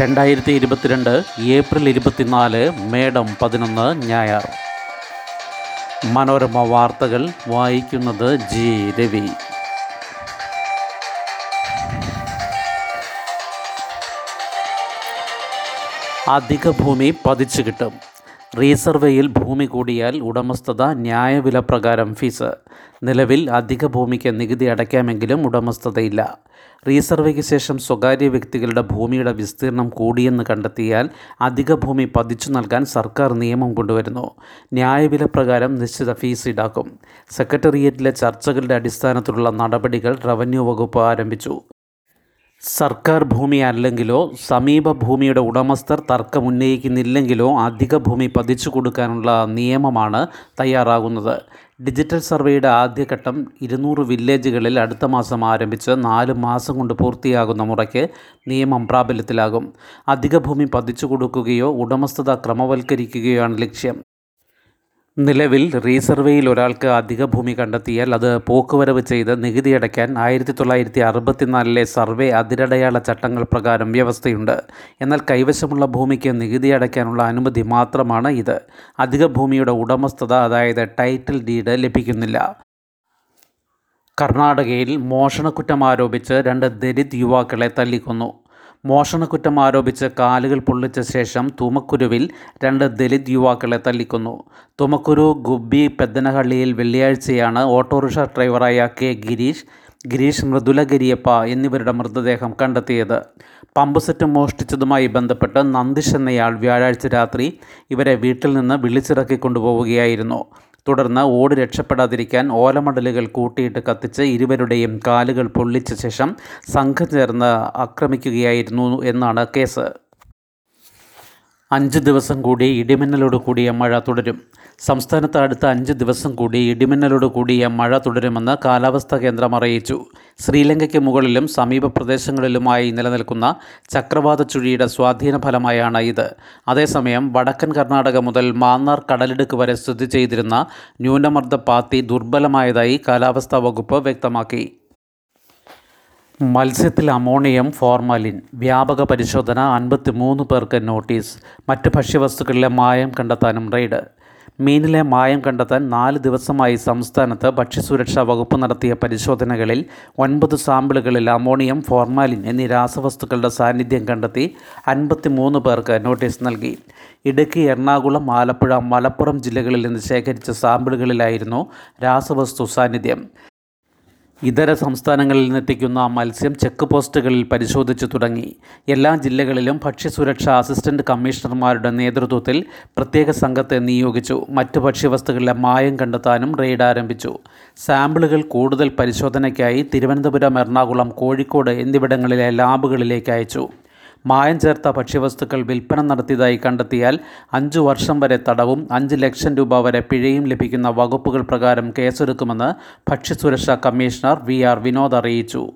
രണ്ടായിരത്തി ഇരുപത്തിരണ്ട് ഏപ്രിൽ ഇരുപത്തിനാല് മേഡം പതിനൊന്ന് ഞായർ. മനോരമ വാർത്തകൾ വായിക്കുന്നത് ജി രവി. അധിക ഭൂമി പതിച്ചു കിട്ടും. റീസർവേയിൽ ഭൂമി കൂടിയാൽ ഉടമസ്ഥത ന്യായവില പ്രകാരം ഫീസ്. നിലവിൽ അധിക ഭൂമിക്ക് നികുതി അടയ്ക്കാമെങ്കിലും ഉടമസ്ഥതയില്ല. റീസർവേക്ക് ശേഷം സ്വകാര്യ വ്യക്തികളുടെ ഭൂമിയുടെ വിസ്തീർണം കൂടിയെന്ന് കണ്ടെത്തിയാൽ അധിക ഭൂമി പതിച്ചു നൽകാൻ സർക്കാർ നിയമം കൊണ്ടുവരുന്നു. ന്യായവില പ്രകാരം നിശ്ചിത ഫീസ് ഈടാക്കും. സെക്രട്ടേറിയറ്റിലെ ചർച്ചകളുടെ അടിസ്ഥാനത്തിലുള്ള നടപടികൾ റവന്യൂ വകുപ്പ് ആരംഭിച്ചു. സർക്കാർ ഭൂമി അല്ലെങ്കിലോ സമീപ ഭൂമിയുടെ ഉടമസ്ഥർ തർക്കമുന്നയിക്കുന്നില്ലെങ്കിലോ അധിക ഭൂമി പതിച്ചു കൊടുക്കാനുള്ള നിയമമാണ് തയ്യാറാകുന്നത്. ഡിജിറ്റൽ സർവേയുടെ ആദ്യഘട്ടം ഇരുന്നൂറ് വില്ലേജുകളിൽ അടുത്ത മാസം ആരംഭിച്ച് നാല് മാസം കൊണ്ട് പൂർത്തിയാകുന്ന മുറയ്ക്ക് നിയമം പ്രാബല്യത്തിലാകും. അധിക ഭൂമി പതിച്ചു കൊടുക്കുകയോ ഉടമസ്ഥത ക്രമവൽക്കരിക്കുകയോ ആണ് ലക്ഷ്യം. നിലവിൽ റീസർവേയിൽ ഒരാൾക്ക് അധിക ഭൂമി കണ്ടെത്തിയാൽ അത് പോക്കുവരവ് ചെയ്ത് നികുതി അടയ്ക്കാൻ ആയിരത്തി തൊള്ളായിരത്തി അറുപത്തിനാലിലെ സർവേ അതിരടയാള ചട്ടങ്ങൾ പ്രകാരം വ്യവസ്ഥയുണ്ട്. എന്നാൽ കൈവശമുള്ള ഭൂമിക്ക് നികുതി അടയ്ക്കാനുള്ള അനുമതി മാത്രമാണ് ഇത്. അധിക ഭൂമിയുടെ ഉടമസ്ഥത അതായത് ടൈറ്റിൽ ഡീഡ് ലഭിക്കുന്നില്ല. കർണാടകയിൽ മോഷണക്കുറ്റം ആരോപിച്ച് രണ്ട് ദലിത് യുവാക്കളെ തല്ലിക്കൊന്നു. മോഷണക്കുറ്റം ആരോപിച്ച് കാലുകൾ പൊള്ളിച്ച ശേഷം തുമക്കുരുവിൽ രണ്ട് ദലിത് യുവാക്കളെ തല്ലിക്കുന്നു. തുമക്കുരു ഗുബ്ബി പെദ്ദനഹള്ളിയിൽ വെള്ളിയാഴ്ചയാണ് ഓട്ടോറിക്ഷ ഡ്രൈവറായ കെ ഗിരീഷ് ഗിരീഷ് മൃദുലഗിരിയപ്പ എന്നിവരുടെ മൃതദേഹം കണ്ടെത്തിയത്. പമ്പ് സെറ്റ് മോഷ്ടിച്ചതുമായി ബന്ധപ്പെട്ട് നന്ദിഷ് എന്നയാൾ വ്യാഴാഴ്ച രാത്രി ഇവരെ വീട്ടിൽ നിന്ന് വിളിച്ചിറക്കി കൊണ്ടുപോവുകയായിരുന്നു. തുടർന്ന് ഓട് രക്ഷപ്പെടാതിരിക്കാൻ ഓലമടലുകൾ കൂട്ടിയിട്ട് കത്തിച്ച് ഇരുവരുടെയും കാലുകൾ പൊള്ളിച്ച ശേഷം സംഘം ചേർന്ന് ആക്രമിക്കുകയായിരുന്നു എന്നാണ് കേസ്. അഞ്ച് ദിവസം കൂടി ഇടിമിന്നലോട് കൂടിയ മഴ തുടരും. സംസ്ഥാനത്ത് അടുത്ത അഞ്ച് ദിവസം കൂടി ഇടിമിന്നലോട് കൂടിയ മഴ തുടരുമെന്ന് കാലാവസ്ഥാ കേന്ദ്രം അറിയിച്ചു. ശ്രീലങ്കയ്ക്ക് മുകളിലും സമീപ പ്രദേശങ്ങളിലുമായി നിലനിൽക്കുന്ന ചക്രവാത ചുഴിയുടെ സ്വാധീന ഫലമായാണ് ഇത്. അതേസമയം വടക്കൻ കർണാടക മുതൽ മാന്നാർ കടലിടുക്ക് വരെ സ്ഥിതി ചെയ്തിരുന്ന ന്യൂനമർദ്ദ പാത്തി ദുർബലമായതായി കാലാവസ്ഥാ വകുപ്പ് വ്യക്തമാക്കി. മത്സ്യത്തിൽ അമോണിയം ഫോർമാലിൻ വ്യാപക പരിശോധന അൻപത്തി മൂന്ന് പേർക്ക് നോട്ടീസ് മറ്റ് ഭക്ഷ്യവസ്തുക്കളിലെ മായം കണ്ടെത്താനും റെയ്ഡ്. മീനിലെ മായം കണ്ടെത്താൻ നാല് ദിവസമായി സംസ്ഥാനത്ത് ഭക്ഷ്യസുരക്ഷാ വകുപ്പ് നടത്തിയ പരിശോധനകളിൽ ഒൻപത് സാമ്പിളുകളിൽ അമോണിയം ഫോർമാലിൻ എന്നീ രാസവസ്തുക്കളുടെ സാന്നിധ്യം കണ്ടെത്തി അൻപത്തി മൂന്ന് പേർക്ക് നോട്ടീസ് നൽകി. ഇടുക്കി എറണാകുളം ആലപ്പുഴ മലപ്പുറം ജില്ലകളിൽ നിന്ന് ശേഖരിച്ച സാമ്പിളുകളിലായിരുന്നു രാസവസ്തു സാന്നിധ്യം. ഇതര സംസ്ഥാനങ്ങളിൽ നിന്നെത്തിക്കുന്ന മത്സ്യം ചെക്ക് പോസ്റ്റുകളിൽ പരിശോധിച്ചു തുടങ്ങി. എല്ലാ ജില്ലകളിലും ഭക്ഷ്യസുരക്ഷാ അസിസ്റ്റന്റ് കമ്മീഷണർമാരുടെ നേതൃത്വത്തിൽ പ്രത്യേക സംഘത്തെ നിയോഗിച്ചു. മറ്റ് ഭക്ഷ്യവസ്തുക്കളിലെ മായം കണ്ടെത്താനും റെയ്ഡ് ആരംഭിച്ചു. സാമ്പിളുകൾ കൂടുതൽ പരിശോധനയ്ക്കായി തിരുവനന്തപുരം എറണാകുളം കോഴിക്കോട് എന്നിവിടങ്ങളിലെ ലാബുകളിലേക്ക് അയച്ചു. മായം ചേർത്ത ഭക്ഷ്യവസ്തുക്കൾ വിൽപ്പന നടത്തിയതായി കണ്ടെത്തിയാൽ അഞ്ചു വർഷം വരെ തടവും അഞ്ച് ലക്ഷം രൂപ വരെ പിഴയും ലഭിക്കുന്ന വകുപ്പുകൾ പ്രകാരം കേസെടുക്കുമെന്ന് ഭക്ഷ്യസുരക്ഷാ കമ്മീഷണർ വി ആർ വിനോദ് അറിയിച്ചു.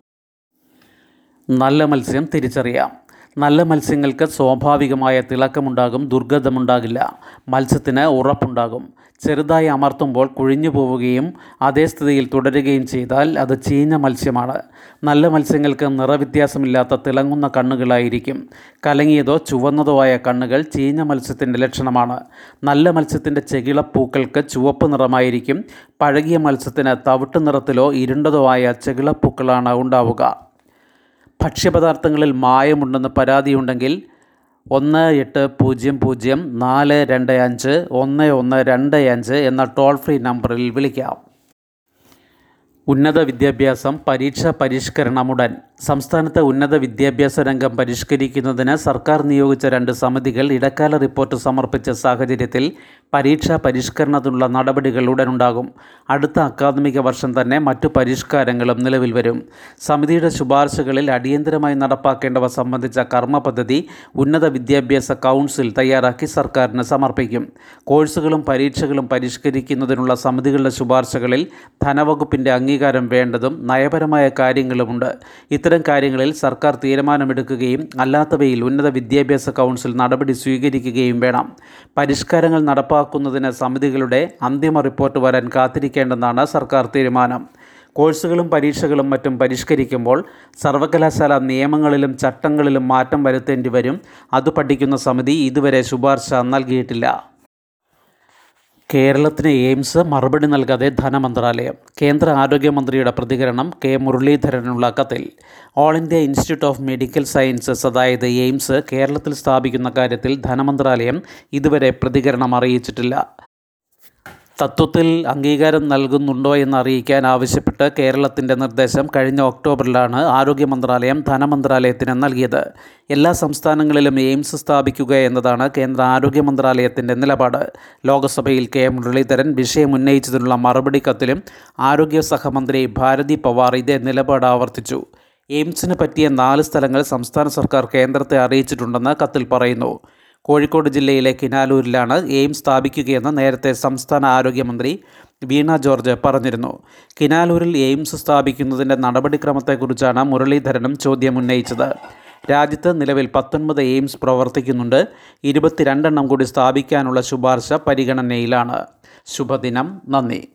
നല്ല മത്സ്യം തിരിച്ചറിയാം. നല്ല മത്സ്യങ്ങൾക്ക് സ്വാഭാവികമായ തിളക്കമുണ്ടാകും ദുർഗന്ധമുണ്ടാകില്ല. മത്സ്യത്തിന് ഉറപ്പുണ്ടാകും. ചെറുതായി അമർത്തുമ്പോൾ കുഴിഞ്ഞു പോവുകയും അതേ സ്ഥിതിയിൽ തുടരുകയും ചെയ്താൽ അത് ചീഞ്ഞ മത്സ്യമാണ്. നല്ല മത്സ്യങ്ങൾക്ക് നിറവ്യത്യാസമില്ലാത്ത തിളങ്ങുന്ന കണ്ണുകളായിരിക്കും. കലങ്ങിയതോ ചുവന്നതോ ആയ കണ്ണുകൾ ചീഞ്ഞ മത്സ്യത്തിന്റെ ലക്ഷണമാണ്. നല്ല മത്സ്യത്തിന്റെ ചെകിളപ്പൂക്കൾക്ക് ചുവപ്പ് നിറമായിരിക്കും. പഴകിയ മത്സ്യത്തിന് തവിട്ട് നിറത്തിലോ ഇരുണ്ടതോ ആയ ചെകിളപ്പൂക്കളാണ് ഉണ്ടാവുക. ഭക്ഷ്യപദാർത്ഥങ്ങളിൽ മായമുണ്ടെന്ന് പരാതിയുണ്ടെങ്കിൽ ഒന്ന് എട്ട് പൂജ്യം പൂജ്യം നാല് രണ്ട് അഞ്ച് ഒന്ന് ഒന്ന് രണ്ട് അഞ്ച് എന്ന ടോൾ ഫ്രീ നമ്പറിൽ വിളിക്കാം. ഉന്നത വിദ്യാഭ്യാസം പരീക്ഷാ പരിഷ്കരണമുടൻ സംസ്ഥാനത്തെ ഉന്നത വിദ്യാഭ്യാസ രംഗം പരിഷ്കരിക്കുന്നതിന് സർക്കാർ നിയോഗിച്ച രണ്ട് സമിതികൾ ഇടക്കാല റിപ്പോർട്ട് സമർപ്പിച്ച സാഹചര്യത്തിൽ പരീക്ഷാ പരിഷ്കരണത്തിനുള്ള നടപടികൾ ഉടനുണ്ടാകും. അടുത്ത അക്കാദമിക വർഷം തന്നെ മറ്റു പരിഷ്കാരങ്ങളും നിലവിൽ വരും. സമിതിയുടെ ശുപാർശകളിൽ അടിയന്തരമായി നടപ്പാക്കേണ്ടവ സംബന്ധിച്ച കർമ്മ പദ്ധതി ഉന്നത വിദ്യാഭ്യാസ കൗൺസിൽ തയ്യാറാക്കി സർക്കാരിന് സമർപ്പിക്കും. കോഴ്സുകളും പരീക്ഷകളും പരിഷ്കരിക്കുന്നതിനുള്ള സമിതികളുടെ ശുപാർശകളിൽ ധനവകുപ്പിന്റെ അംഗീകാരം വേണ്ടതും നയപരമായ കാര്യങ്ങളുമുണ്ട്. ഇത്തരം കാര്യങ്ങളിൽ സർക്കാർ തീരുമാനമെടുക്കുകയും അല്ലാത്തവയിൽ ഉന്നത വിദ്യാഭ്യാസ കൗൺസിൽ നടപടി സ്വീകരിക്കുകയും വേണം. പരിഷ്കാരങ്ങൾ നടപ്പാക്കുന്നതിന് സമിതികളുടെ അന്തിമ റിപ്പോർട്ട് വരാൻ കാത്തിരിക്കേണ്ടെന്നാണ് സർക്കാർ തീരുമാനം. കോഴ്സുകളും പരീക്ഷകളും മറ്റും പരിഷ്കരിക്കുമ്പോൾ സർവകലാശാല നിയമങ്ങളിലും ചട്ടങ്ങളിലും മാറ്റം വരുത്തേണ്ടി വരും. അത് പഠിക്കുന്ന സമിതി ഇതുവരെ ശുപാർശ നൽകിയിട്ടില്ല. കേരളത്തിന് എയിംസ് മറുപടി നൽകാതെ ധനമന്ത്രാലയം കേന്ദ്ര ആരോഗ്യമന്ത്രിയുടെ പ്രതികരണം കെ മുരളീധരനുള്ള കത്തിൽ. All India Institute of Medical Sciences അതായത് എയിംസ് കേരളത്തിൽ സ്ഥാപിക്കുന്ന കാര്യത്തിൽ ധനമന്ത്രാലയം ഇതുവരെ പ്രതികരണം അറിയിച്ചിട്ടില്ല. തത്വത്തിൽ അംഗീകാരം നൽകുന്നുണ്ടോ എന്ന് അറിയിക്കാൻ ആവശ്യപ്പെട്ട് കേരളത്തിന്റെ നിർദ്ദേശം കഴിഞ്ഞ ഒക്ടോബറിലാണ് ആരോഗ്യ മന്ത്രാലയം ധനമന്ത്രാലയത്തിന് നൽകിയത്. എല്ലാ സംസ്ഥാനങ്ങളിലും എയിംസ് സ്ഥാപിക്കുക എന്നതാണ് കേന്ദ്ര ആരോഗ്യ മന്ത്രാലയത്തിന്റെ നിലപാട്. ലോക്സഭയിൽ കെ മുരളീധരൻ വിഷയം ഉന്നയിച്ചതിനുള്ള മറുപടി കത്തിലും ആരോഗ്യ സഹമന്ത്രി ഭാരതി പവാർ ഇതേ നിലപാട് ആവർത്തിച്ചു. എയിംസിന് പറ്റിയ നാല് സ്ഥലങ്ങൾ സംസ്ഥാന സർക്കാർ കേന്ദ്രത്തെ അറിയിച്ചിട്ടുണ്ടെന്ന് കത്തിൽ പറയുന്നു. കോഴിക്കോട് ജില്ലയിലെ കിനാലൂരിലാണ് എയിംസ് സ്ഥാപിക്കുകയെന്ന് നേരത്തെ സംസ്ഥാന ആരോഗ്യമന്ത്രി വീണ ജോർജ് പറഞ്ഞിരുന്നു. കിനാലൂരിൽ എയിംസ് സ്ഥാപിക്കുന്നതിന്റെ നടപടിക്രമത്തെക്കുറിച്ചാണ് മുരളീധരനും ചോദ്യം ഉന്നയിച്ചത്. രാജ്യത്ത് നിലവിൽ പത്തൊൻപത് എയിംസ് പ്രവർത്തിക്കുന്നുണ്ട്. ഇരുപത്തിരണ്ടെണ്ണം കൂടി സ്ഥാപിക്കാനുള്ള ശുപാർശ പരിഗണനയിലാണ്. ശുഭദിനം. നന്ദി.